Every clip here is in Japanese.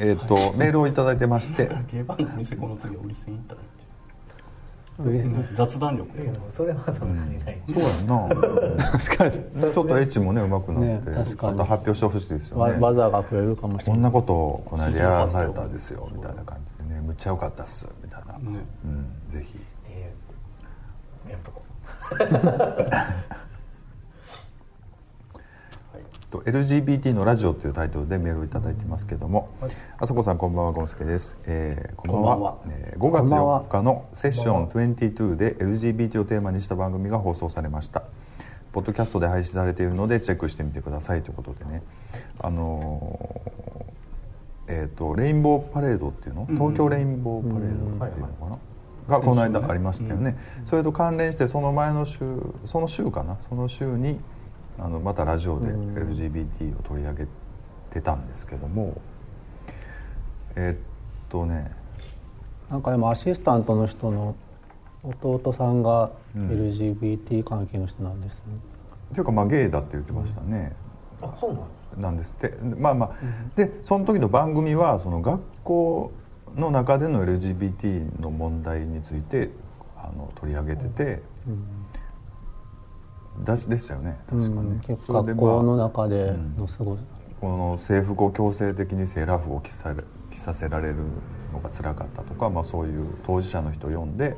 えっ、と、メールを頂いただいてまして。競馬の店この次売り線行ったら。雑談力。いやそれはさすがにない、そうやんな。確かに。ちょっとエッチもね上手くなって、ね確かに。また発表してほしいですよね。わ技が増えるかもしれない。こんなことをこの間やらされたんですよ。みたいな感じでね。むっちゃ良かったっす。みたいな、ね。うん。ぜひ。えーやっとこ と LGBT のラジオというタイトルでメールをいただいてますけども、あさこさんこんばんはゴンスケです、えーこんばんは。こんばんは。えー5月4日のセッション22で LGBT をテーマにした番組が放送されました。ポッドキャストで配信されているのでチェックしてみてくださいということでね。あのーえっ、とレインボーパレードっていうの？東京レインボーパレードっていうのかな、がこの間ありましたよね、それと関連してその前の週その週かな？その週にあのまたラジオで LGBT を取り上げてたんですけどもえっとねなんかでもアシスタントの人の弟さんがうん。LGBT 関係の人なんですよ。ね、っていうかまあゲイだって言ってましたね、あそうなんなんですって。まあまあ、でその時の番組はその学校の中での LGBT の問題についてあの取り上げてて、だしでしたよね。確かね、うん結構学校のまあ中での過ごし、この制服を強制的にセーラー服を着され着させられるのが辛かったとか、まあ、そういう当事者の人を呼んで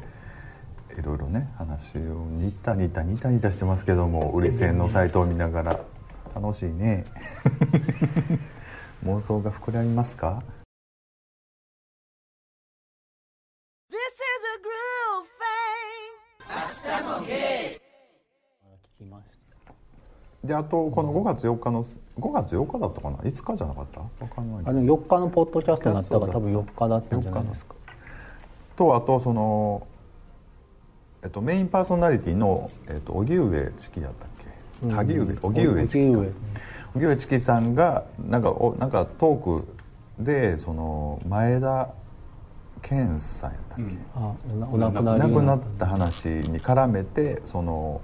いろいろね話をニタニタニタニタしてますけども売り線のサイトを見ながら。楽しいね。妄想が膨らみますか？This is a groove thing. 聞きましたであとこの5月4日の5月8日だったかな？5日じゃなかった？わかんない。あの4日のポッドキャストになったから多分4日だったんじゃないですか。とあとその、えっと、メインパーソナリティの、えっと、荻上チキやったっけ？萩上荻上チキか。荻荻上チキさんがなんかおなんかトークでその前田健さんやったっけ、あお亡くなり亡になっくなった話に絡めてその、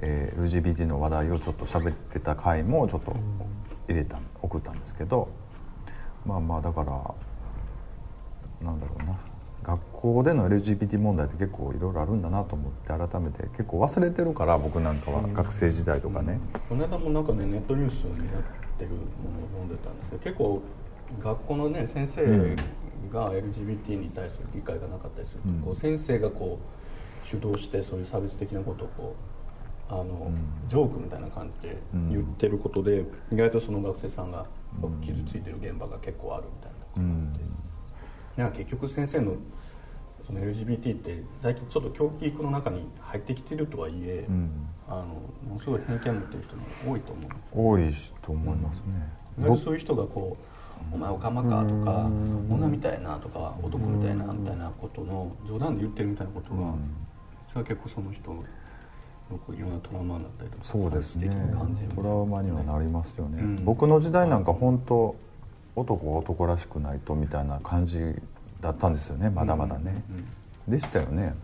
えー LGBT の話題をちょっと喋ってた回もちょっと入れた送ったんですけどまあまあだからなんだろうな。学校での LGBT 問題って結構いろいろあるんだなと思って改めて結構忘れてるから僕なんかは学生時代とかね、この間もなんかねネットニュースになってるものを読んでたんですけど結構学校のね先生が LGBT に対する理解がなかったりすると、うん。こう先生がこう主導してそういう差別的なことをこうあの、ジョークみたいな感じで言ってることで、意外とその学生さんが傷ついてる現場が結構あるみたいなことがあって、結局先生のその LGBT って最近ちょっと教育の中に入ってきてるとはいえ、ん。あのものすごい偏見持ってる人も多いと思う。多いしと思いますね、意外とそういう人がこう「お前オカマか」とか「女みたいな」とか「男みたいな」みたいなことの冗談で言ってるみたいなことが、それは結構その人のこういろんなトラウマになったりとかそうですねトラウマにはなりますよね、うん僕の時代なんか本当男は男らしくないとみたいな感じだったんですよねまだまだね、でしたよね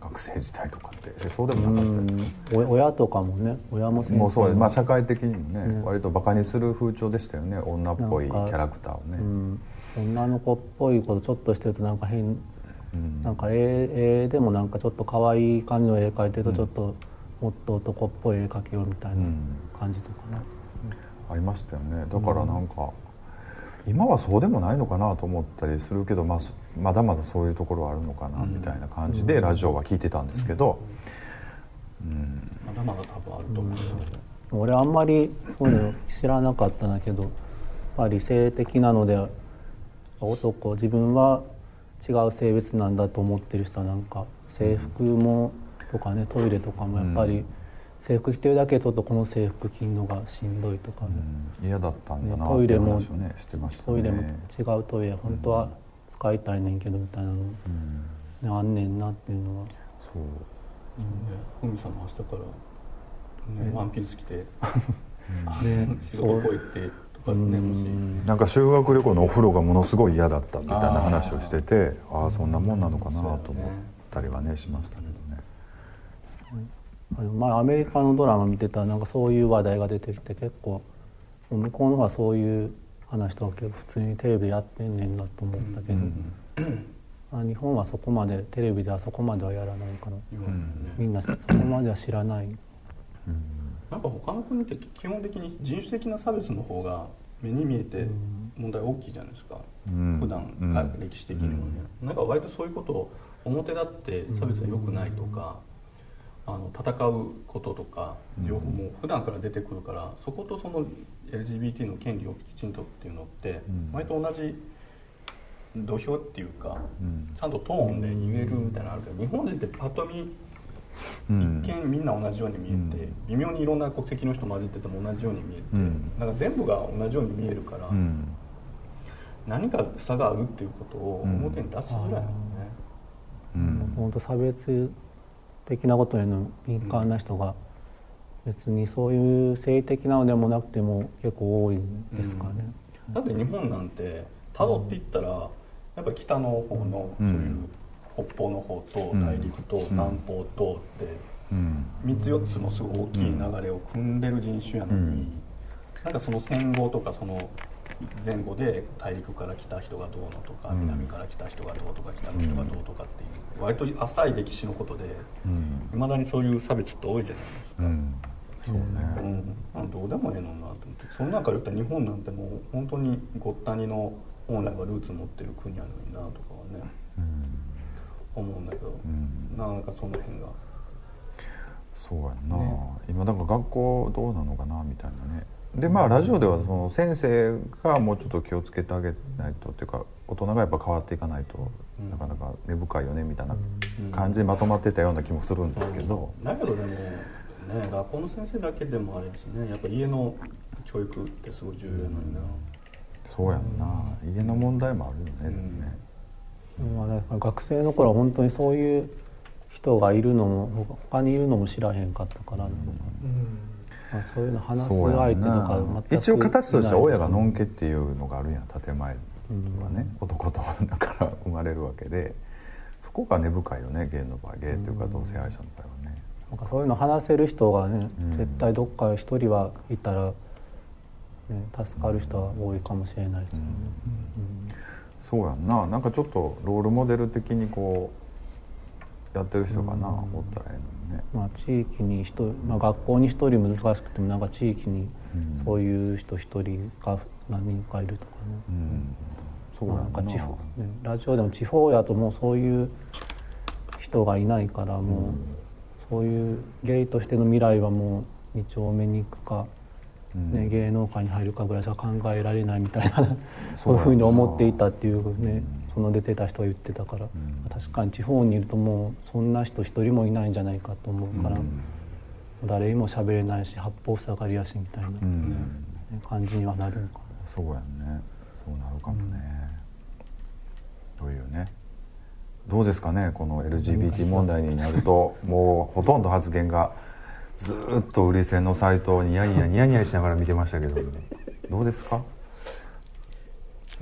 学生時代とかって。えそうでもなかったですか？お親とかもね親もも。うそうです。まあ社会的にもね割とバカにする風潮でしたよね女っぽいキャラクターをね、うん、女の子っぽいことちょっとしてるとなんか変、うん。なんか絵絵でもなんかちょっと可愛い感じの絵描いてるとちょっともっと男っぽい絵描けようみたいな感じとかね、ありましたよね。だからなんか、今はそうでもないのかなと思ったりするけど、まあ、そまだまだそういうところはあるのかなみたいな感じでラジオは聞いてたんですけど、まだまだ多分あると思う、俺あんまりそういうの知らなかったんだけどやっぱり性的なので男自分は違う性別なんだと思ってる人はなんか制服もとかねトイレとかもやっぱり制服着てるだけちょっとこの制服着るのがしんどいとかね、うん。嫌だったんだねなトイレもね。してましたね。トイレも違うトイレ本当は使いたいねんけどみたいなの、ねあんねんなっていうのは。そう。ふみさんも明日から、ね、ワンピース着てね仕事こう行ってとかねもし。なんか修学旅行のお風呂がものすごい嫌だったみたいな話をしててああそんなもんなのかなと思ったりはねしましたねあの前アメリカのドラマ見てたらなんかそういう話題が出てきて結構向こうの方はそういう話話とか結構普通にテレビやってんねんなと思ったけど、あ日本はそこまでテレビではそこまではやらないからみんなそこまでは知らない。なんか他の国って基本的に人種的な差別の方が目に見えて問題大きいじゃないですか、うん。普段、うん。歴史的にもね、なんか割とそういうことを表立って差別は良くないとか、あの戦うこととか情報も普段から出てくるからそことその LGBT の権利をきちんとっていうのってうん。割と同じ土俵っていうか、うん。ちゃんとトーンで言えるみたいなのあるけど日本人ってパッと見うん。一見みんな同じように見えて、うん。微妙にいろんな国籍の人混じってても同じように見えて、うん。なんか全部が同じように見えるから、うん。何か差があるっていうことを表に出しづらいよね、うん。本当差別的なことへの敏感な人が別にそういう性的なのでもなくても結構多いんですかね、だって日本なんてたどっていったらやっぱ北の方のうん。そういう北方の方とうん大陸と南方とってうん。3つ4つのすごい大きい流れを組んでる人種やのに、うん。なんかその戦後とかその前後で大陸から来た人がどうのとか、うん。南から来た人がどうとか北の人がどうとかっていう割と浅い歴史のことでうん。いまだにそういう差別って多いじゃないですか。うん。そうね。うん、あどうでもええのになと思って。その中から言ったら日本なんてもう本当にごったにの本来はルーツ持ってる国やのになとかはねうん。思うんだけど、ん。なんかその辺が。そうやんな、今だから学校どうなのかなみたいなねでまあラジオではその先生がもうちょっと気をつけてあげないとっていうか大人がやっぱ変わっていかないと、なかなか根深いよねみたいな感じでまとまってたような気もするんですけど、だけどでもね学校の先生だけでもあれですねやっぱ家の教育ってすごい重要なのにな、そうやんな。家の問題もあるよね、でもね。学生の頃は本当にそういう人がいるのも他にいるのも知らへんかったからなのかな、まあ、そういうの話す相手とか一応形としては親がのんけけっていうのがあるやん建前はね、男と女から生まれるわけでそこが根深いよねゲイの場合ゲイというか同性愛者の場合はね、なんかそういうの話せる人がね、うん。絶対どっか一人はいたら、ね、助かる人は多いかもしれないですよね、そうやんな。なんかちょっとロールモデル的にこうやってる人がな、おったらええのにね。まあ、地域に一人、まあ、学校に一人難しくてもなんか地域にうん。そういう人一人か何人かいるとかね、うん。そうな。なんか地方、ね、ラジオでも地方やともうそういう人がいないからもう、そういうゲイとしての未来はもう2丁目に行くか、うん。ね、芸能界に入るかぐらいしか考えられないみたいなそそういうふうに思っていたっていうね、その出てた人が言ってたから、確かに地方にいるともうそんな人一人もいないんじゃないかと思うから、うん誰にも喋れないし八方塞がりやしみたいな、感じにはなるのかそうやねそうなるかもね、というねどうですかねこの LGBT 問題になるともうほとんど発言がずっと売り線のサイトをニヤニヤニヤニヤしながら見てましたけどどうですか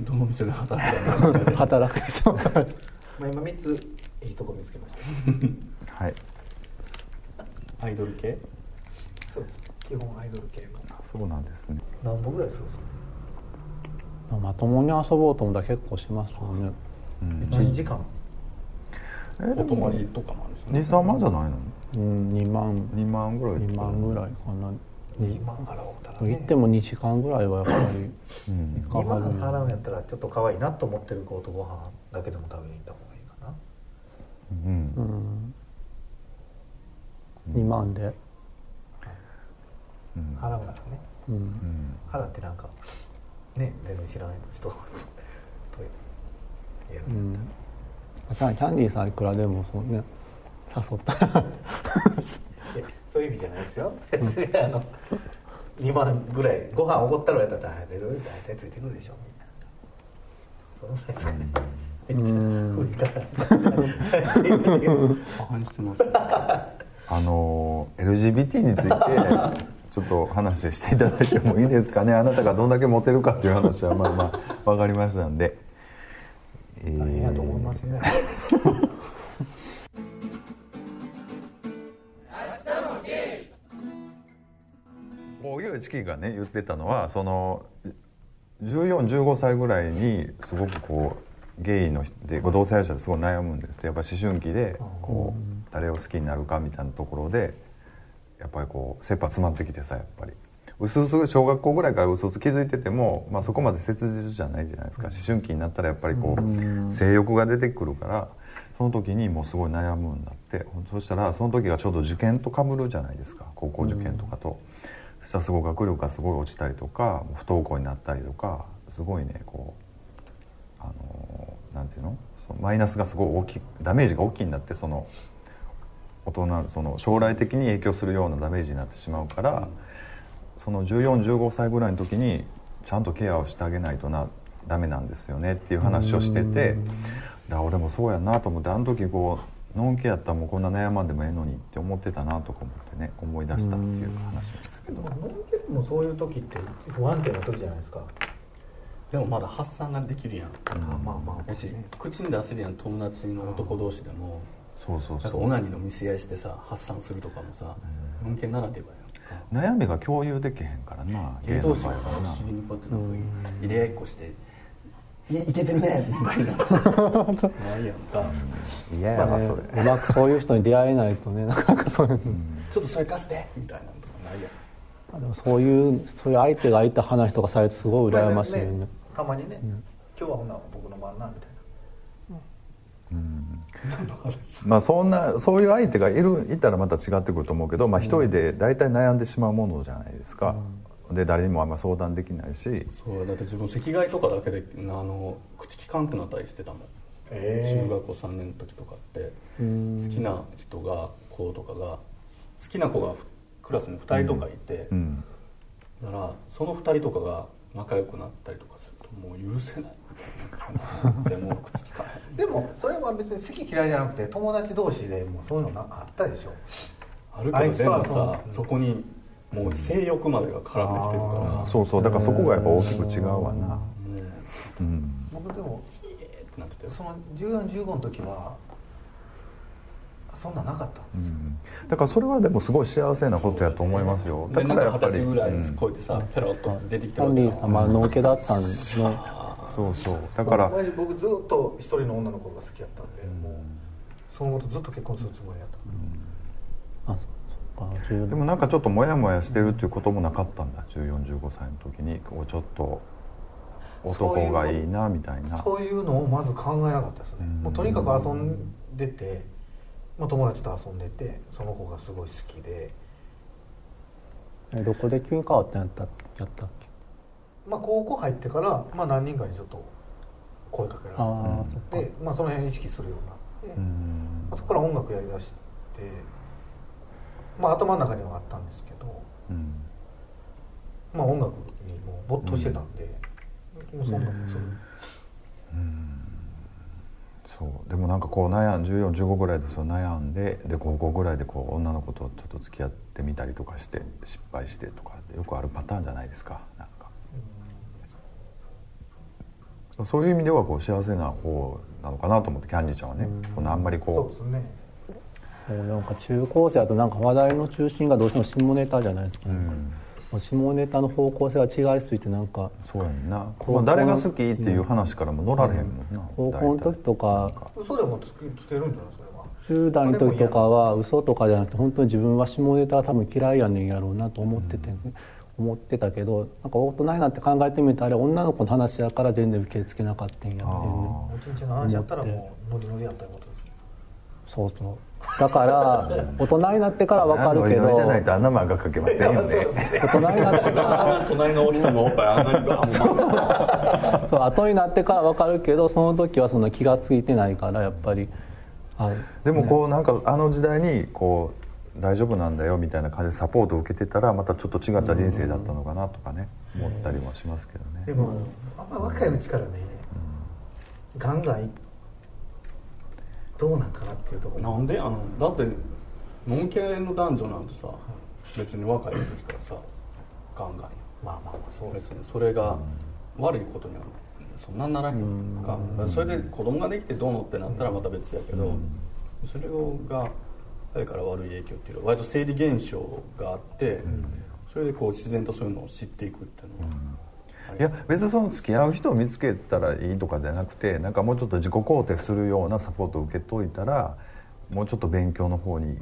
どの店で働いてるの？か な働く。人も探してまあ、今3ついいとこ見つけました。はい。アイドル系？そうです。基本アイドル系の。そうなんですね。何本ぐらいするんですか？まともに遊ぼうと思ったら結構しますよね。うん。何時間？お泊まりとかもあるしね。23万じゃないの？うん2万。2万ぐらい2万ぐらいかな2万払おうたら、ね、行っても2時間ぐらいはやっぱりうん。か2万かる払うんやったらちょっと可愛いなと思ってる子とご飯だけでも食べに行った方がいいかな。うん。うん。2万で。うん。払うならね。うん。うん払ってなんかね全然知らない人とやる。うん。んキャンキャンディーさんいくらでもそうね誘ったらそういう意味じゃないですよ。別にあの2万ぐらいご飯おごったらやったら大体大体ついてくるでしょ。みんな。そのぐらいですか。ねめっちゃて。ますねあの LGBT についてちょっと話していただいてもいいですかね。あなたがどんだけモテるかっていう話はまあまあ分かりましたんで、えー。大変やと思いますね荻上チキがね言ってたのはその1415歳ぐらいにすごくこうゲイので同性愛者ですごい悩むんですやっぱ思春期でこう誰を好きになるかみたいなところでやっぱりこう切羽詰まってきてさやっぱり。うすうす小学校ぐらいからうすうす気づいてても、まあ、そこまで切実じゃないじゃないですか。思春期になったらやっぱりこう性欲が出てくるからその時にもうすごい悩むんだって。そしたらその時がちょうど受験とかぶるじゃないですか。高校受験とかと。そしたらすごい学力がすごい落ちたりとか不登校になったりとかすごいねこうあのなんていうの？そのマイナスがすごい大きいダメージが大きいんだってその大人その将来的に影響するようなダメージになってしまうから、その1415歳ぐらいの時にちゃんとケアをしてあげないとなダメなんですよねっていう話をしててだ俺もそうやなと思ってあの時こうノンケやったらもうこんな悩まんでもええのにって思ってたなとか思ってね思い出したっていう話なんですけど。でもノンケもそういう時って不安定な時じゃないですか。でもまだ発散ができるやん。あまあまあやし口に出せるやん友達の男同士でも。そうそうそう。オナニーの見せ合いしてさ発散するとかもさ文献ならではやんか。悩みが共有できへんからな芸同士がさ不思議にこうやってなんか入れ合いっこして「いいけてるね」みたいなないやんか嫌やわそれうまくそういう人に出会えないとね なかなかそういう。の、ちょっとそれ貸してみたいなのとかないや。んあでもそういうそういう相手がいた話とかされるとすごい羨ましいよね。たまにね、今日はほんなら僕の番なみたいまあそんなそういう相手がいるいたらまた違ってくると思うけど、まあ、一人で大体悩んでしまうものじゃないですか、で誰にもあんま相談できないし。そうだって自分席替えとかだけであの口きかんくなったりしてたもん、え。中学校3年の時とかって。好きな人が子とかが好きな子がクラスに2人とかいて、うん。だからその2人とかが仲良くなったりとかするともう許せない。でもう口きかへん。でもそれは別に好き嫌いじゃなくて友達同士でもうそういうのなあったでしょ。あるけどでもさそこにもう性欲までが絡んできてるから。そうそう。だからそこがやっぱ大きく違うわな。もううん。僕でもえーってなっててその1415の時はそんなんなかったんです。よ、うん。だからそれはでもすごい幸せなことやと思いますよ。だでなんからやっぱり十歳ぐらいうんこうやってさペロッと出てきてるタンリーさんまあのだったんのそうそう。だから僕ずっと一人の女の子が好きやったんで、もうその後ずっと結婚するつもりやった、あそそっでもなんかちょっとモヤモヤしてるっていうこともなかったんだ。1415歳の時に。こうちょっと男がいいなみたいな。そういうのをまず考えなかったですね、うん。もうとにかく遊んでて、まあ、友達と遊んでてその子がすごい好きで、えどこで急に変わったんやったやったっけ？まあ、高校入ってから、まあ、何人かにちょっと声かけられて。で、まあ、その辺意識するようになって、うん。そこから音楽やりだしてまあ頭の中にはあったんですけど、うん。まあ、音楽にもう没頭してたんで、もうそんなもん。するそう。でもなんかこう悩ん1415ぐらいでそう悩んでで高校ぐらいでこう女の子とちょっと付き合ってみたりとかして失敗してとかってよくあるパターンじゃないですか。なんか。そういう意味ではこう幸せな方なのかなと思ってキャンディーちゃんはね。そんなあんまりそうこですねもうなんか中高生だとなんか話題の中心がどうしても下ネタじゃないですか,、う、ん。下ネタの方向性が違いすぎてなんかそうやんな。誰が好きっていう話からも乗られへんもんな、高校の時とか嘘でもつけつけるんじゃないそれは。10代の時とかは嘘とかじゃなくて本当に自分は下ネタは多分嫌いやねんやろうなと思ってて、思ってたけどなんか大人になって考えてみるとあれ女の子の話やから全然受け付けなかったんやっていう。ねおちんちんの話やったらもうノリノリやったことですそうそうだから大人になってから分かるけどじゃないとあんな漫画描けませんよね。大人になってから隣の人のおっぱいあんなにガーンそう後になってから分かるけどその時はその気が付いてないからやっぱりあでもこうなんかあの時代にこう大丈夫なんだよみたいな感じでサポートを受けてたらまたちょっと違った人生だったのかなとかね思ったりもしますけどね。でもあんま若いうちからね、ガンガンいどうなんかなっていうところ。なんで？あのだってノンケの男女なんてさ別に若い時からさガンガンや。まあまあまあそうです別にそれが悪いことにはそんなならへん。かそれで子供ができてどうのってなったらまた別やけどそれが早から悪い影響っていうのは割と生理現象があってそれでこう自然とそういうのを知っていくっていうのはいや別にその付き合う人を見つけたらいいとかじゃなくてなんかもうちょっと自己肯定するようなサポートを受けといたらもうちょっと勉強の方に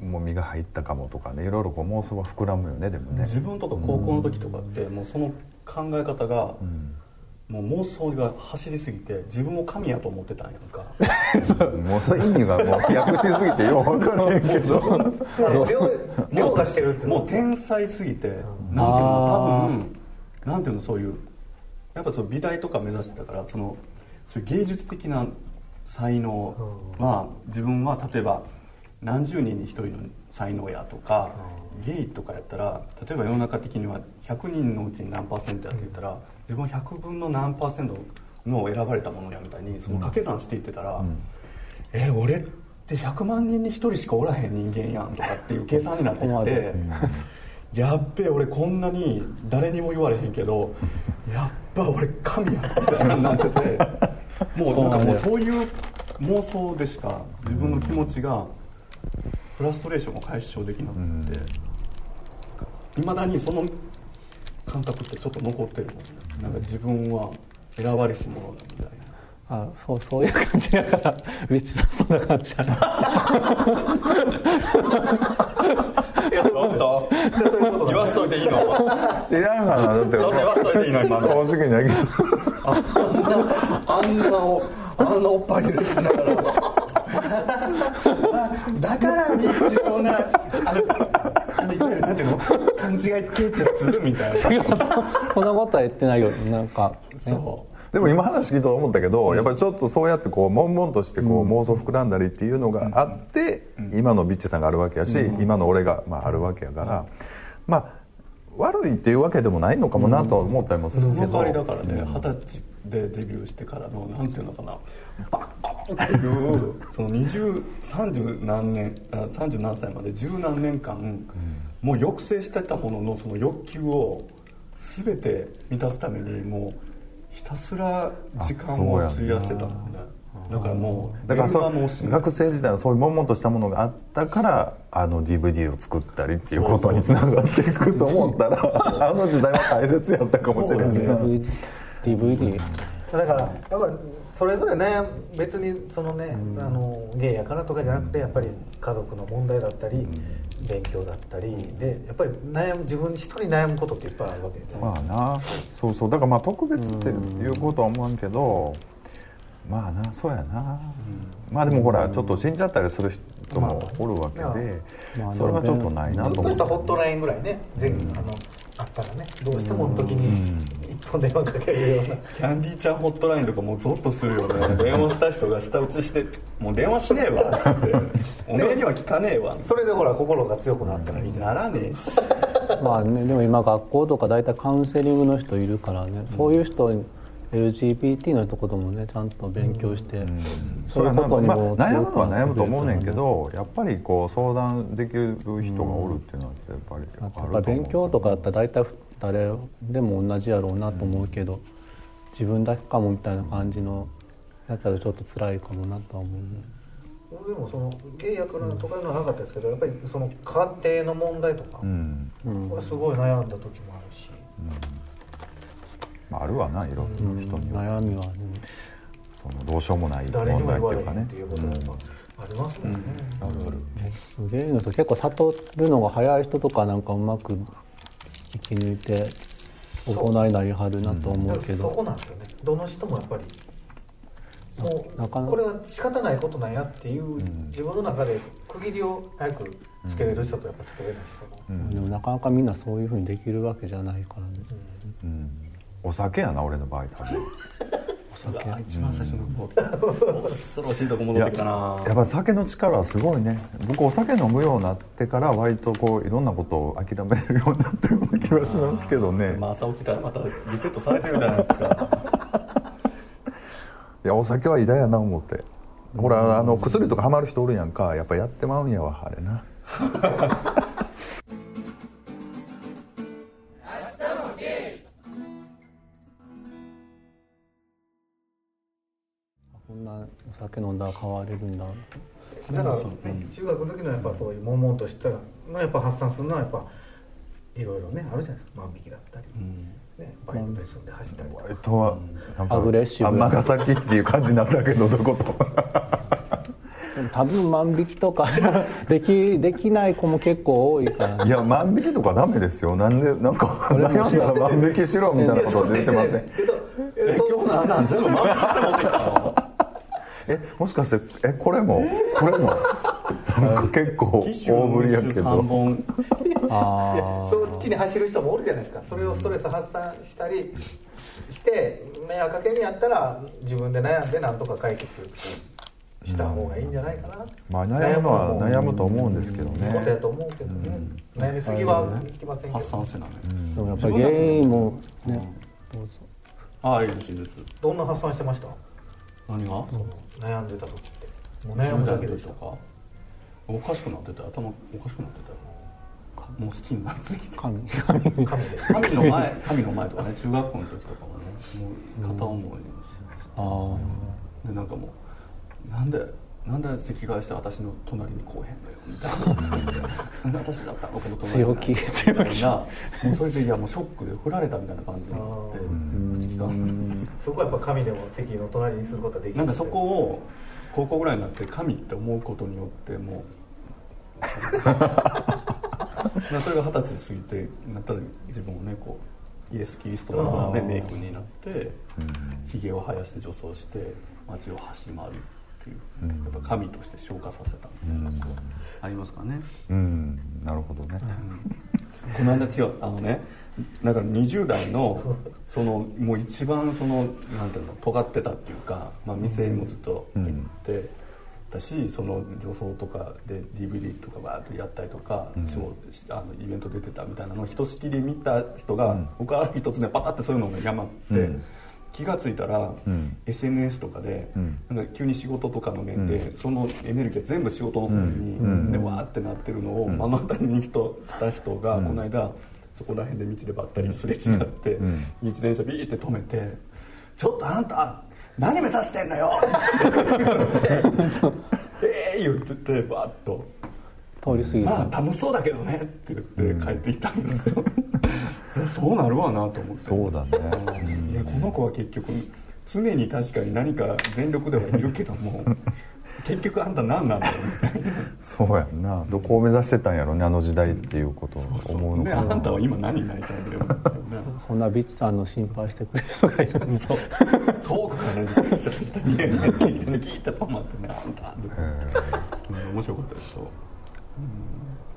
もう身が入ったかもとかねいろいろこう妄想は膨らむよねでもね。自分とか高校の時とかってもうその考え方が、もう妄想が走りすぎて自分を神やと思ってたんやんか。もうその意味がもう飛躍しすぎてよう分からへんけど。量量がしてるってもう天才すぎてなんていうの多分なんていうのそういうやっぱその美大とか目指してたからそのそういう芸術的な才能は自分は例えば何十人に1人の才能やとかゲイとかやったら例えば世の中的には100人のうちに何パーセントやって言ったら自分は100分の何パーセントの選ばれたものやみたいにその掛け算していってたら、え俺って100万人に1人しかおらへん人間やんとかっていう計算になってきて。やっべえ俺こんなに誰にも言われへんけどやっぱ俺神やみたいなになってて。もうなんかもうそういう妄想でしか自分の気持ちがフラストレーションを解消できなくて。いまだにその感覚ってちょっと残ってるもんね。なんか自分は選ばれし者だみたいな。あそうそういう感じだから別にそんな感じじゃない。いやちょっと。言わしといていいの？知らんかなだって。ちょっと言わしといていいの今の。正直にやけど。あんなおあんなおっぱい入れてながら。だからにそんな。あのあのいわゆるなんていうの勘違い系ってやつみたいなそんなことは言ってないよなんか、ね、そでも今話聞いて思ったけど、やっぱりちょっとそうやってこう悶々としてこう妄想膨らんだりっていうのがあって、今のビッチさんがあるわけやし、今の俺がまああるわけやから、まあ悪いっていうわけでもないのかもなとは思ったりもするけど、代わりだからね二十歳でデビューしてからのなんていうのかな。バッコーンっていうその2030何年あ30何歳まで十何年間、もう抑制してたもののその欲求を全て満たすためにもうひたすら時間を費やしてたもんね。だからもうだから学生時代のそういう悶々としたものがあったからあの DVD を作ったりっていうことにつながっていくと思ったらあの時代は大切やったかもしれないな、DVD, DVD だからやっぱりそれぞれ悩む別にそのね、あのゲイやからとかじゃなくてやっぱり家族の問題だったり、勉強だったりでやっぱり悩む自分一人悩むことっていっぱいあるわけで。すよ、まあな。そうそう。だからまあ特別っていうことは思わんけどまあなそうやな、まあでもほらちょっと死んじゃったりする人もおるわけで、まあそれはちょっとないなちょっとと思っしてたホットラインぐらいねぜひ、あのあったらねどうしてもの時に一本電話かけるような、キャンディーちゃんホットラインとかもうゾッとするよね。電話した人が舌打ちして「もう電話しねえわ」っつって「おめえには聞かねえわ」それでほら心が強くなったらいいじゃん。ならねえし。まあねでも今学校とか大体カウンセリングの人いるからね、そういう人 LGBT のこともねちゃんと勉強して、そういうことにまあ、も悩むのは悩むと思うねんけどやっぱりこう相談できる人がおるっていうのはやっぱりあると思うやっぱり勉強とかだったら大体誰でも同じやろうなと思うけど、自分だけかもみたいな感じのやつだとちょっと辛いかもなとは思うね。でもそのゲイやからとかいうのはなかったですけどやっぱりその家庭の問題とかうん。はすごい悩んだ時もあるし、まあ、あるわないろんな人には、悩みはねそのどうしようもない問題っていうかね。っていうことあります。もん。ね、あるあるゲイの人結構悟るのが早い人とかなん。かうまく生き抜いて大人になりはるなと思うけどそこ、なん。ですよねどの人もやっぱりもなかなかうこれは仕方ないことなん。やっていう自分の中で区切りを早くつけれる人とやっぱつけれない人も、でもなかなかみん。なそういうふうにできるわけじゃないからね。うんお酒やな俺の場合多分。あ一番最初の方。恐ろしいとこ戻ってきたな。やっぱ酒の力はすごいね。僕お酒飲むようになってから割とこういろんなことを諦めれるようになったような気はしますけどね。まあ朝起きたらまたリセットされてるじゃないですかいやお酒は偉大やな思って。ほらあの薬とかハマる人おるやんか。やっぱやってまうんやわあれなこんなお酒飲んだら変われるんだだから、ね中学の時のやっぱそういう悶々としたのやっぱ発散するのはやっぱいろいろねあるじゃないですか。万引きだったり、ね、バイクで住んで走ったりとか、えっとはアグレッシブ。尼崎っていう感じになったけどどこと。多分万引きとか できできない子も結構多いから。いや万引きとかダメですよ。なんでなんか悩んだら万引きしろみたいなこと出てません。今日なんなん全部満腹して持ってきたのえもしかしてえこれもこれも？なんか結構大ぶりやけ3ど本。あそっちに走る人もおるじゃないですか。それをストレス発散したりして迷惑かけにやったら自分で悩んでなんとか解決した方がいいんじゃないかな、まあ悩むのは悩むと思うんですけどことやねと思うけどね、悩みすぎはいきませんけ発ど散せなね。あでもやっぱり原因もねどうぞ。ああいいですいいです。どんな発散してました？何が？悩んでた時って。もう悩むだけでしょ。とか？おかしくなってた？頭おかしくなってた？よもう好きになりすぎて神。神。神の前神。の前とかね。中学校の時とかもね。もう片思いにしてましたあでなんかもうなんでなんで席替えして私の隣に来おへんのよみたいな私だったのこの隣に。強気。強気。なもうそれでいやもうショックで振られたみたいな感じになって口利かんそこはやっぱ神でも席の隣にすることはできなんかそこを高校ぐらいになって神って思うことによってもう それが二十歳過ぎてなったら自分をねこうイエス・キリストの、ね、メイクになってひげを生やして女装して街を走り回るっていうやっぱ神として昇華させたみたいなありますかね。うん。なるほどね。この間違う。あのねだから20代のそのもう一番そのなんていうの尖ってたっていうか、まあ、店にもずっと入ってたし、その女装とかで DVD とかバーッとやったりとか、ショーあのイベント出てたみたいなのをひとしきり見た人が、僕はある一つねパタってそういうのが山って。うん気がついたら、ん。SNS とかで、ん。なんか急に仕事とかの面で、そのエネルギーが全部仕事の方に、ん。でわーってなってるのを目の当たりに人した人が、この間そこら辺で道でばったりすれ違って、うん。自転車ビーって止めて「ちょっとあんた何目指してんのよ!」って。言って「ええ!」言っててバッと。通り過「ぎたまあ楽しそうだけどね」って言って帰ってきたんですよ、そうなるわなと思って。そうだね。いやこの子は結局常に確かに何か全力ではいるけども 結局あんた何なんだよみたいなそうやんな。どこを目指してたんやろねあの時代っていうことを思うのねかな。あんたは今何になりたいんだよ。そんなビッチさんの心配してくれる人がいるんですそう。遠くからね自転車してね聞いて止まってね。あんたってうん面白かったですよ。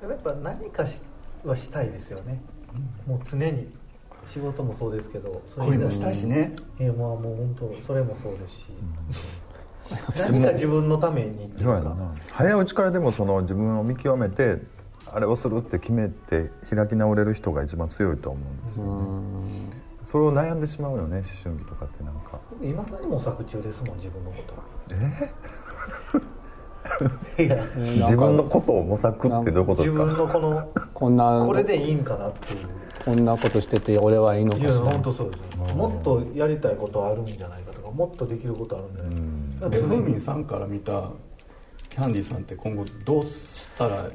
やっぱ何かしはしたいですよね、もう常に仕事もそうですけど恋もしたいしね。いやまあもう本当それもそうですし、何か自分のために早いうちからでもその自分を見極めてあれをするって決めて開き直れる人が一番強いと思うんですよね。それを悩んでしまうよね思春期とかってなんか。今だに模索中ですもん自分のこと。え？自分のことを模索ってどういうことで自すか？分のこのこんなこれでいいんかなっていう。こんなことしてて俺はいいのかいやしら本当そうですもっとやりたいことあるんじゃないかとかもっとできることあるんじゃないかえふーみんさんから見たキャンディーさんって今後どうしたら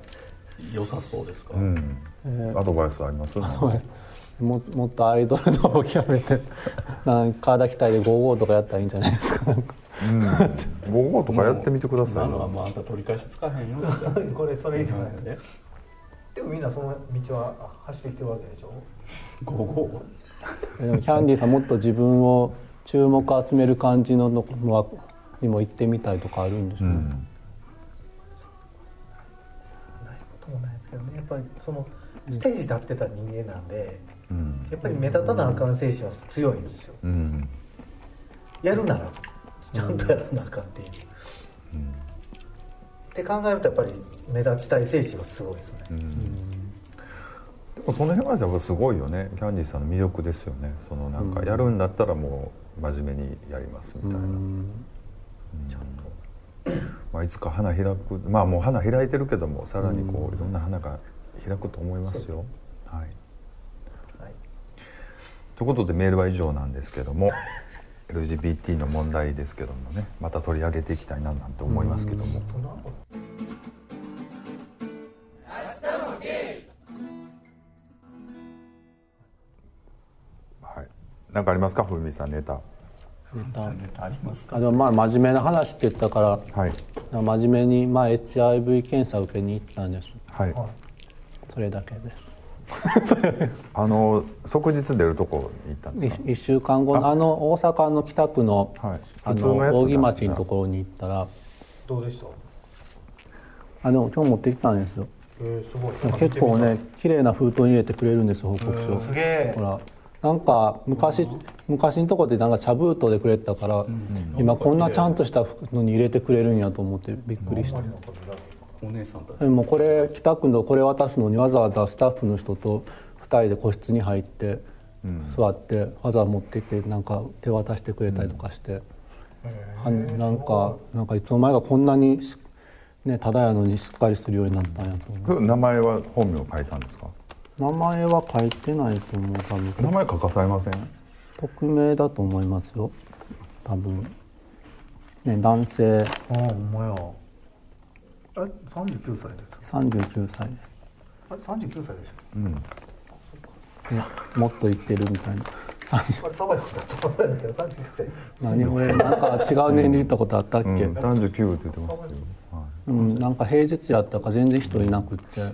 良さそうですか、うん。アドバイスあります？ももっとアイドルの方を極めて体鍛えて55とかやったらいいんじゃないですか？なんか。うん午後とかやってみてください。今のはもうあんた取り返しつかへんよ。これそれ以上ない。ねでもみんなその道は走ってきてるわけでしょ？ゴーゴーでもキャンディーさんもっと自分を注目を集める感じののにも行ってみたいとかあるんでしょうね、うんないこともないですけどね。やっぱりそのステージ立ってた人間なんでうん。やっぱり目立たなあかん精神は強いんですよ。うん。やるならちゃんとやらなあかんっていう、って考えるとやっぱり目立ちたい精神はすごいですね、でもその辺はやっぱすごいよね。キャンディーさんの魅力ですよね。そのなんかやるんだったらもう真面目にやりますみたいな、ちゃんと、まあ、いつか花開くまあもう花開いてるけどもさらにこういろんな花が開くと思いますよ、はい、はい。ということでメールは以上なんですけども LGBT の問題ですけどもねまた取り上げていきたいななんて思いますけども。何かありますか、ふみさんネタ。ネタネタありますか？でもまあ真面目な話って言ったから、はい、真面目にまあ HIV 検査受けに行ったんです。はい。それだけです。あの即日出るとこに行ったんですか？1週間後のあ。の大阪の北区の,、はい。あの扇町のところに行ったら。どうでした？あでも今日持ってきたんですよ。えー、すごい。でも結構ね綺麗な封筒に入れてくれるんですよ報告書。すげえ。ほら。なんか昔昔のとこってなんか茶封筒でくれてたから、今こんなちゃんとしたのに入れてくれるんやと思ってびっくりしたお姉さんたち。でもこれ北区のこれ渡すのにわざわざスタッフの人と2人で個室に入って座ってわざわざ持ってきてなんか手渡してくれたりとかして、はなんかなんかいつの間にかこんなにし、ね、ただやのにしっかりするようになったんやと思う。名前は本名書いたんですか？名前は書いてないと思う多分。名前書かされません？匿名だと思いますよ。多分。ね男性。ああほんまやえ39歳です。39歳であれ39歳でしたっうん。すねもっと言ってるみたいな。30けあれ爽やかだと思った。んだけど39歳。何俺なんか違う年齢言ったことあったっけ、うん、39って言ってましたけど、はうん、なんか平日やったか全然人いなくって、いうん、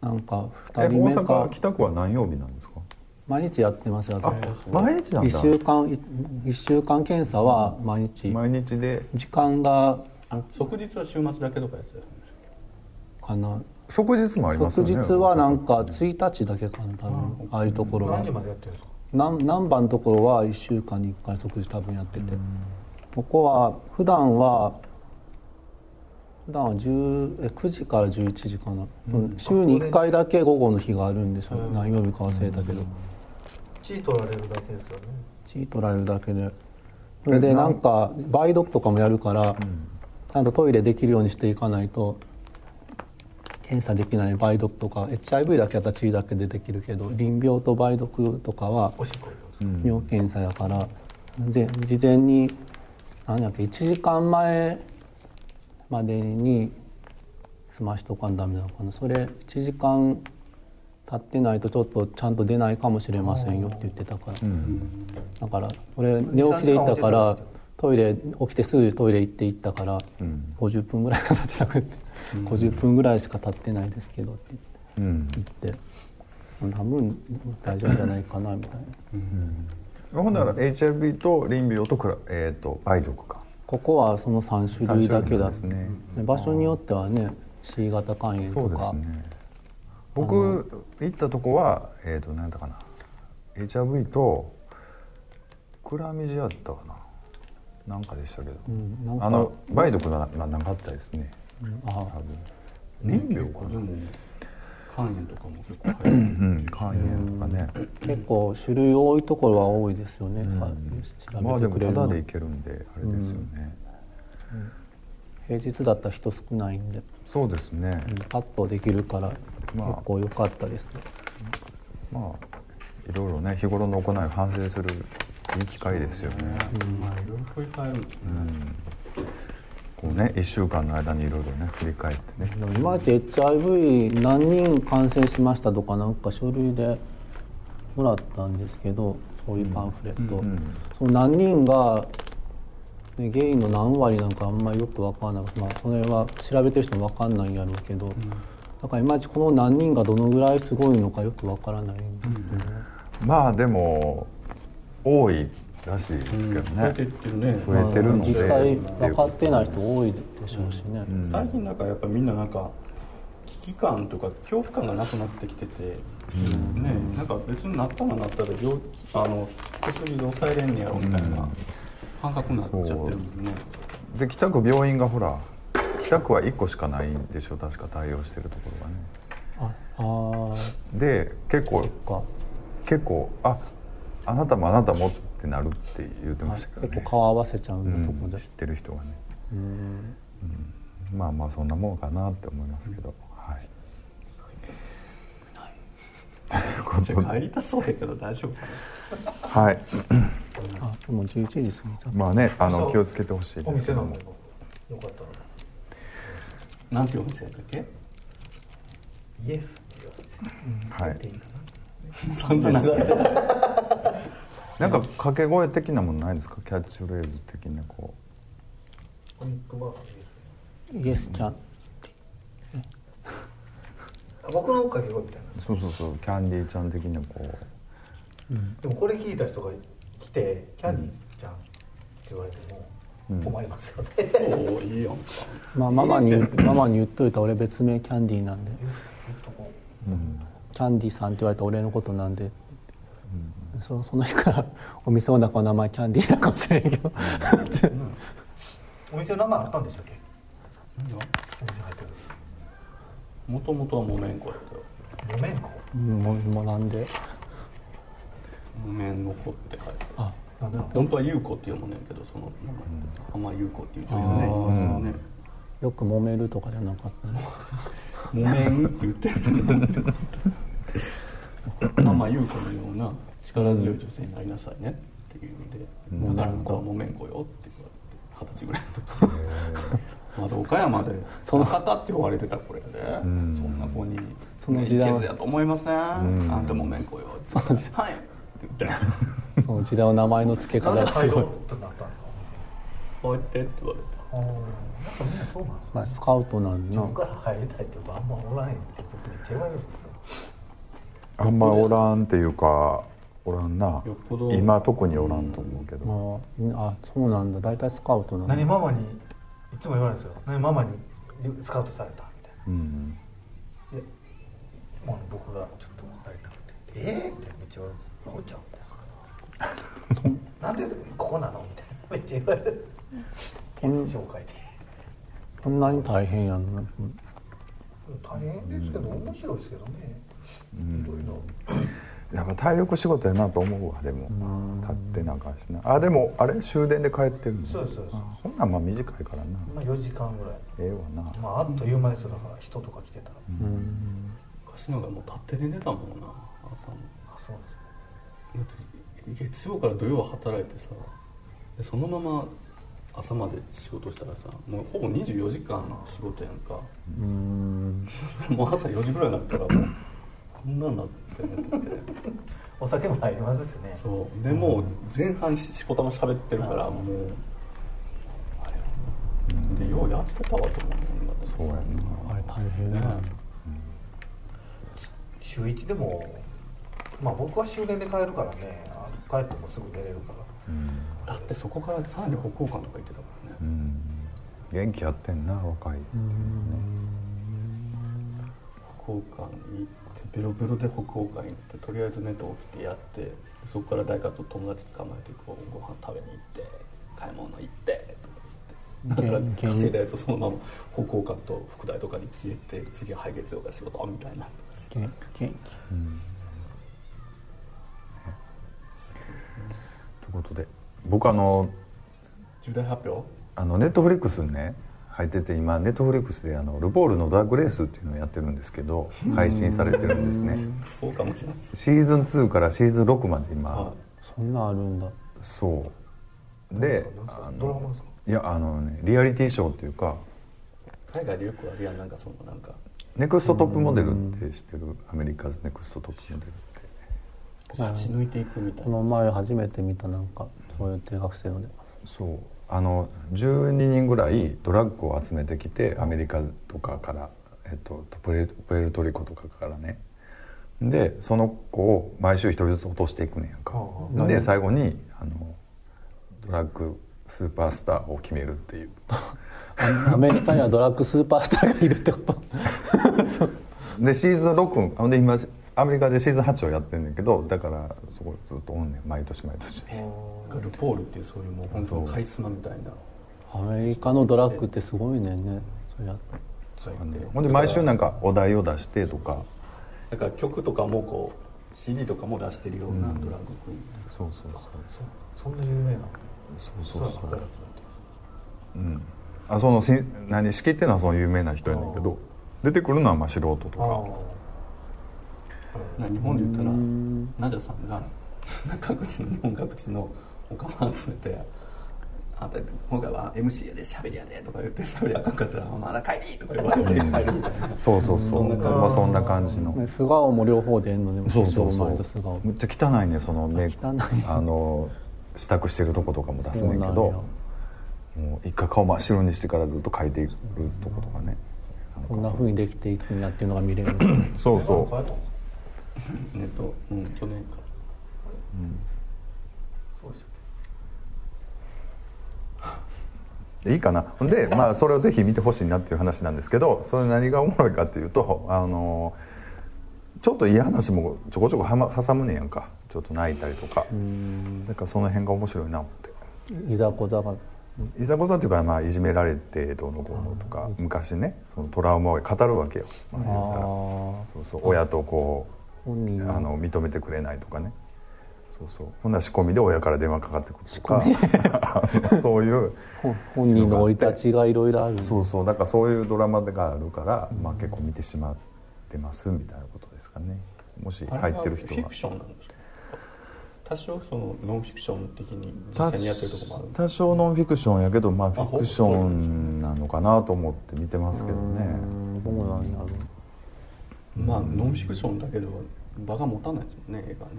なんかえ2人大目か。阪北区は何曜日なんですか？毎日やってますよ毎日なん1だ週間い一週間検査は毎日。毎日で。時間があ即日は週末だけとかやってたんですか？な。即日もありますよね。即日はなんか1日だけかな多分。ああいうところは。何時までやってるんですか？なん難波のところは1週間に1回即日多分やってて。ここは普段は普段は10え9時から11時かな、うん。週に1回だけ午後の日があるんですよ、何曜日か忘れたけど、血取られるだけですよね。血取られるだけで。それでなん？か梅毒とかもやるから、ちゃんとトイレできるようにしていかないと検査できない梅毒とか HIV だけやったら血だけでできるけど淋病と梅毒とかは尿検査やから、で事前に何やっけ1時間前までに済ましとかんダメなのかな。それ1時間経ってないとちょっとちゃんと出ないかもしれませんよって言ってたから、だから俺寝起きで行ったからトイレ起きてすぐトイレ行って行ったから、50分ぐらいしか経ってなくて、50分ぐらいしか経ってないですけどってうん。言って多分大丈夫じゃないかなみたいな。ほんなら HIV と淋病とくら、えー、と梅毒か。ここはその3種類だけだ三種類なんですね。場所によってはね C 型肝炎とか、ね。僕行ったとこはえっ、と何だかな。HIV とクラミジアだったかななんかでしたけど、うんあの梅毒がななかったですね。あ多分。淋病かな。でも肝炎とかも結構う 流行る。ん肝炎とかね。結構種類多いところは多いですよね、はい調べまあでもてくれるの、タダで行けるんであれですよね、平日だったら人少ないんで、そうですね。うんパッとできるから結まあ。構良かったですね、まあいろいろね日頃の行いを反省するいい機会ですよね、まあいろいろ振り返るんですね、こうね1週間の間にいろいろね振り返ってね。でもいまいち HIV 何人感染しましたとかなんか書類でもらったんですけどそういうパンフレット、その何人が、ね、ゲイの何割なんかあんまりよく分からない、まあ、それは調べてる人も分かんないんやろうけど、だからいまいちこの何人がどのぐらいすごいのかよく分からないんですけど、まあでも多いらしいですけどね。増えていってるね。増えてるので。実際分かってない人多いでしょうしね、最近なんかやっぱみんななんか危機感とか恐怖感がなくなってきてて、ねなんか別になったらなったら病気あの薬で抑えれんねやろみたいな感覚になっちゃってるもんね、で北区病院がほら北区は1個しかないんでしょ確か対応してるところがね。ああで結構か。結構ああなたもあなたもってなるって言ってましたけどね。結構顔合わせちゃうんで、そこで。うん知ってる人がね。うん。うん。まあまあそんなもんかなって思いますけど、はい。じゃあ帰りたそうやけど大丈夫かはい。あでも11時過ぎちゃった。まあねあの気をつけてほしいおですけども。よかったら。ななんていうお店やったっけ？イエス。はい。ってい散々流れてたなんか掛け声的なものないですか？キャッチフレーズ的なこコミックバーですね。イエスちゃんあ僕の掛け声みたいな。うそうそうそう。キャンディーちゃん的なこでもこれ聞いた人が来て「キャンディーちゃん」って言われてうん。も困りますよね、おおいいやん。かまあママにママに言っといた俺別名キャンディーなんで。う、うん、キャンディーさんって言われた俺のことなんで、そ その日からお店の中の名前キャンディーだかもしれんけど。お店の名前あったんでしたっけ？何がお店入ってるもともとは木綿子やけど木綿子？うんもうもうなんで？木綿の子って書いてあ本当は優子って読むねんけどその名前浜優子っていう女優ね。いますよねよく揉めるとかじゃなかったね。木綿って言ってる浜 優子のような力強い女性になりなさいね。っていう意味で、だからあなたは木綿子よって言われて二十歳ぐらいの時。まだ岡山で「その方」って呼ばれてたこれで、ん。そんな子に「その時代やと思いません、ん。あんた木綿子よ」って。言って「はい」って言って。その時代の名前の付けなん方がすごい。で入ろう。となったんですか「こうやって」って言われてああやっぱみんなそうなんですまあスカウトなんな。自分から入りたいってあんまおらんって僕めっちゃ言われるんですよ。あんまおらんっていうかおらんな。よっぽど。今特におらんと思うけど、まああそうなんだ。大体スカウトなんだ。何ママにいつも言われるんですよ。何ママにスカウトされた。みたいうん。なでもう僕がちょっと入りたくて「えー?」ってめっちゃ言われる「おちゃん」みたいな「なんでここなの?」みたいな。めっちゃ言われるうん紹介で。こんなに大変やんな。大変ですけど面白いですけどね。いろいろやっぱ体力仕事やなと思うわでも。立ってなんかんしな。あでもあれ？終電で帰ってるの？そうですそう。でほんなんまあ短いからな。まあ4時間ぐらい。ええわな。まああっという間ですよ。だから人とか来てたら、昔なんかもう立って寝てたもんな朝も。あそうです。だって月曜から土曜働いてさでそのまま朝まで仕事したらさもうほぼ24時間仕事やんか。うん。もう朝4時ぐらいになったらもうこんなんなって寝てて。お酒も入りますしね。そう。でもう前半しこたま喋ってるからもうあれ。やなでようやってたわと思うそうやな。あれ大変だね。週1でもまあ僕は終電で帰るからね。あ帰ってもすぐ寝れるから。だってそこからさらに北欧館とか行ってたからね。うん。元気やってんな若い。北欧館に行ってベロベロで北欧館行ってとりあえず寝て起きてやってそこから誰かと友達捕まえてこうご飯食べに行って買い物行ってとか言って。だから稼いだやつそのまま北欧館と副大とかに消えて次は配月曜から仕事みたいな元元気ということで僕あの重大発表？あのネットフリックスにね入ってて今ネットフリックスであのルポールのダークレースっていうのをやってるんですけど配信されてるんですね。そうかもしれないですシーズン2からシーズン6まで今、はそんなんあるんだ。そう。であのドラマですか？いやあのねリアリティショーっていうかい海外でよくあるやんなんかそのなんか。ネクストトップモデルって知ってる？アメリカズネクストトップモデルって。勝ち抜いていくみたいな。この前初めて見たなんかそういう定学生ので。そうあの12人ぐらいドラッグを集めてきてアメリカとかから、えっと、プエルトリコとかからね。でその子を毎週一人ずつ落としていくねんやんか。あで最後にあのドラッグスーパースターを決めるっていう。アメリカにはドラッグスーパースターがいるってこと？でシーズン6ほんで今アメリカでシーズン8をやってんねんけどだからそこずっとおんねん。毎年毎年。ルポールっていうそういうもう本当にカリスマみたいな。アメリカのドラッグってすごいねんね。そうや書いて。ほんで毎週なんかお題を出してとか。だから曲とかもこう CD とかも出してるようなドラッグ。クイーンそうそう。そそんな有名なそうそうそうそう。そううん。あそのし何仕切ってるのはその有名な人やねんけど出てくるのはまあ素人とあかな日本で言ったらナジャさんが 各地の日本各地のおかま集めてあんた今回は MC やで喋りやでとか言って喋りあかんかったらまだ帰りとか言われて帰る。みたいなそうそうそう。そんな感じ。まあそんな感じの。ね素顔も両方でんのでもそうそうそう。前と素顔むっちゃ汚いねそのメイク汚い。あの支度してるとことかも出すねんけどもう一回顔真っ白にしてからずっと描いていくとことかね。こんな風にできていくんやっていうのが見れる そうそ変えたんですかネットうん去年から。そうですよういいかな。ほんでまあそれをぜひ見てほしいなっていう話なんですけどそれ何がおもろいかっていうとあのちょっといい話もちょこちょこはま挟むねやんか。ちょっと泣いたりとか。だからその辺が面白いな思って。いざこざが。いざこざっていうか、まあ、いじめられてどうのこうのとか昔ねそのトラウマを語るわけよ、まあ、そうそう親とこ本人うあの認めてくれないとかね。そうそう。ほんなら仕込みで親から電話かかってくるとか。そういう。ほ本人の生い立ちがいろいろある。そうそう。だからそういうドラマがあるから、まあ、結構見てしまってますみたいなことですかね。もし入ってる人は。あれはフィクションなんですか？多少そのノンフィクション的に実多際にやってるとこもある多少ノンフィクションやけどまあフィクションなのかなと思って見てますけどね。うんどうなんやろまあノンフィクションだけど場が持たないですもんね映画ね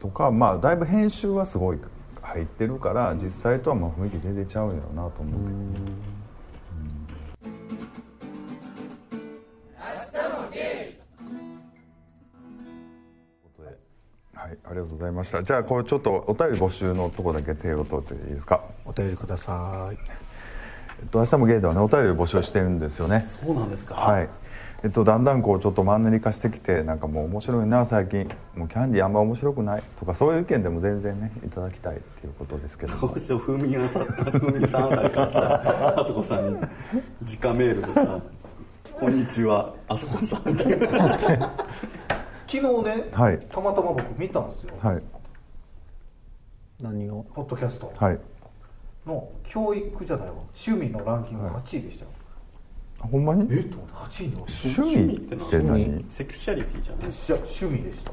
とかまあだいぶ編集はすごい入ってるから実際とはまあ雰囲気全然ちゃうんやろうなと思うけどはい、ありがとうございました。じゃあこれちょっとお便り募集のとこだけ手を取っていいですか？お便りくださいえっと明日もゲイではねお便りを募集してるんですよね。そうなんですかはい。えっとだんだんこうちょっとマンネリ化してきてなんかもう面白いな最近。もうキャンディーあんま面白くない。とかそういう意見でも全然ねいただきたいっていうことですけども。どうしよ。う風味さん風味さんあたりからさあそこさんに直メールでさ「こんにちは。あそこさん」って。昨日ね、はいたまたま僕見たんですよ、はい。何を？ポッドキャスト。はい。の教育じゃないわ。趣味のランキング8位でしたよ、あほんまに？えっと思って8位に趣味って何？セクシャリティじゃない。じゃ趣味でした。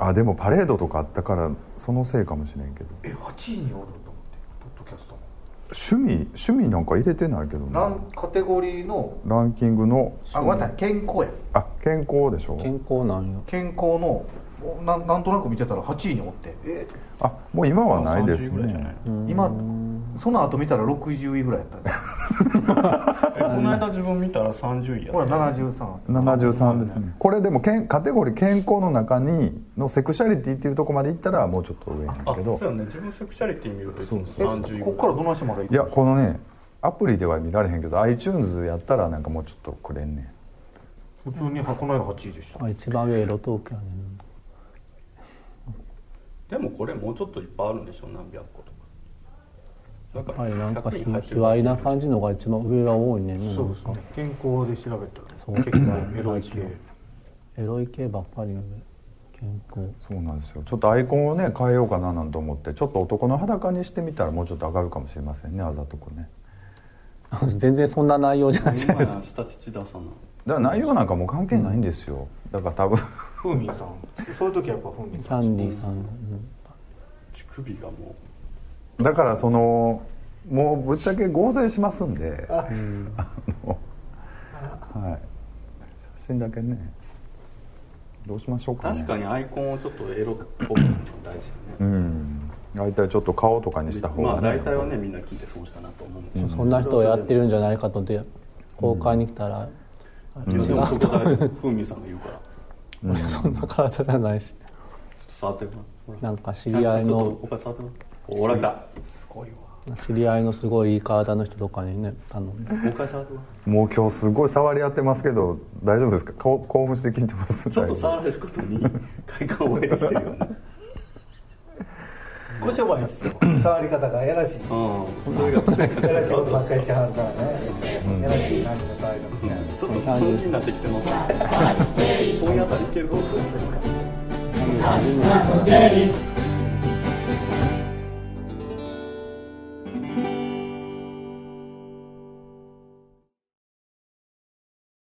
あでもパレードとかあったからそのせいかもしれんけど。え8位におると思ってポッドキャストの。趣味趣味なんか入れてないけどなランカテゴリーの。ランキングのあごめんなさい健康や。あ健康でしょ？健康なんや。健康のおななんとなく見てたら8位におって。え？あもう今はないです30ぐらいじゃないね今その後見たら60位ぐらいやったんです。え この間自分見たら30位やほらった73 73ですね。これでもけんカテゴリー健康の中にのセクシャリティっていうところまでいったらもうちょっと上やけど。そうやね。自分セクシャリティ見るといつもえ30位。こっからどないしてまだいい？やこのねアプリでは見られへんけど iTunes やったらなんかもうちょっとくれんねん。普通にこの間8位でした。あ一番上エロトークやねんでもこれもうちょっといっぱいあるんでしょ何百個はいなんかひ100に入ってる卑猥な感じのが一番上が多いねそうですね。健康で調べた。らそう。結構エロい系。エロい系ばっかり上健康。そうなんですよ。ちょっとアイコンをね変えようかななんて思ってちょっと男の裸にしてみたらもうちょっと上がるかもしれませんねあざとくね。全然そんな内容じゃないじゃないです。今や下乳出さなだから内容なんかもう関係ないんですよ、だから多分。ふーみんさん。そういう時はやっぱふーみんキさんャンディーさん、うん乳首がもだからそのもうぶっちゃけ合成しますんであのはい。写真だけねどうしましょううかね。確かにアイコンをちょっとエロっぽくするの大事うよねん。大体ちょっと顔とかにした方がね、まあ大体はねみんな聞いて損したなと思うんでしょそんな人をやってるんじゃないかとで公開に来たら、いやでもそこ大丈夫風味さんが言うから。そんな体じゃないし。と触ってなんか知り合いのちょっとおらんほら来た。すごいわ。知り合いのすごいいい体の人とかにね頼んで。もう一回触ってごらんもう今日すごい触り合ってますけど大丈夫ですか？顔興奮して聞いてます？ちょっと触られることに快感を覚えてきてるよね。ご商売ですよ。触り方がやらしい。うん。それがやらしいことばっかりしてはるからね。やらしい感じの触り方しはるちょっと本気になってきてます。今夜あたりいける初めて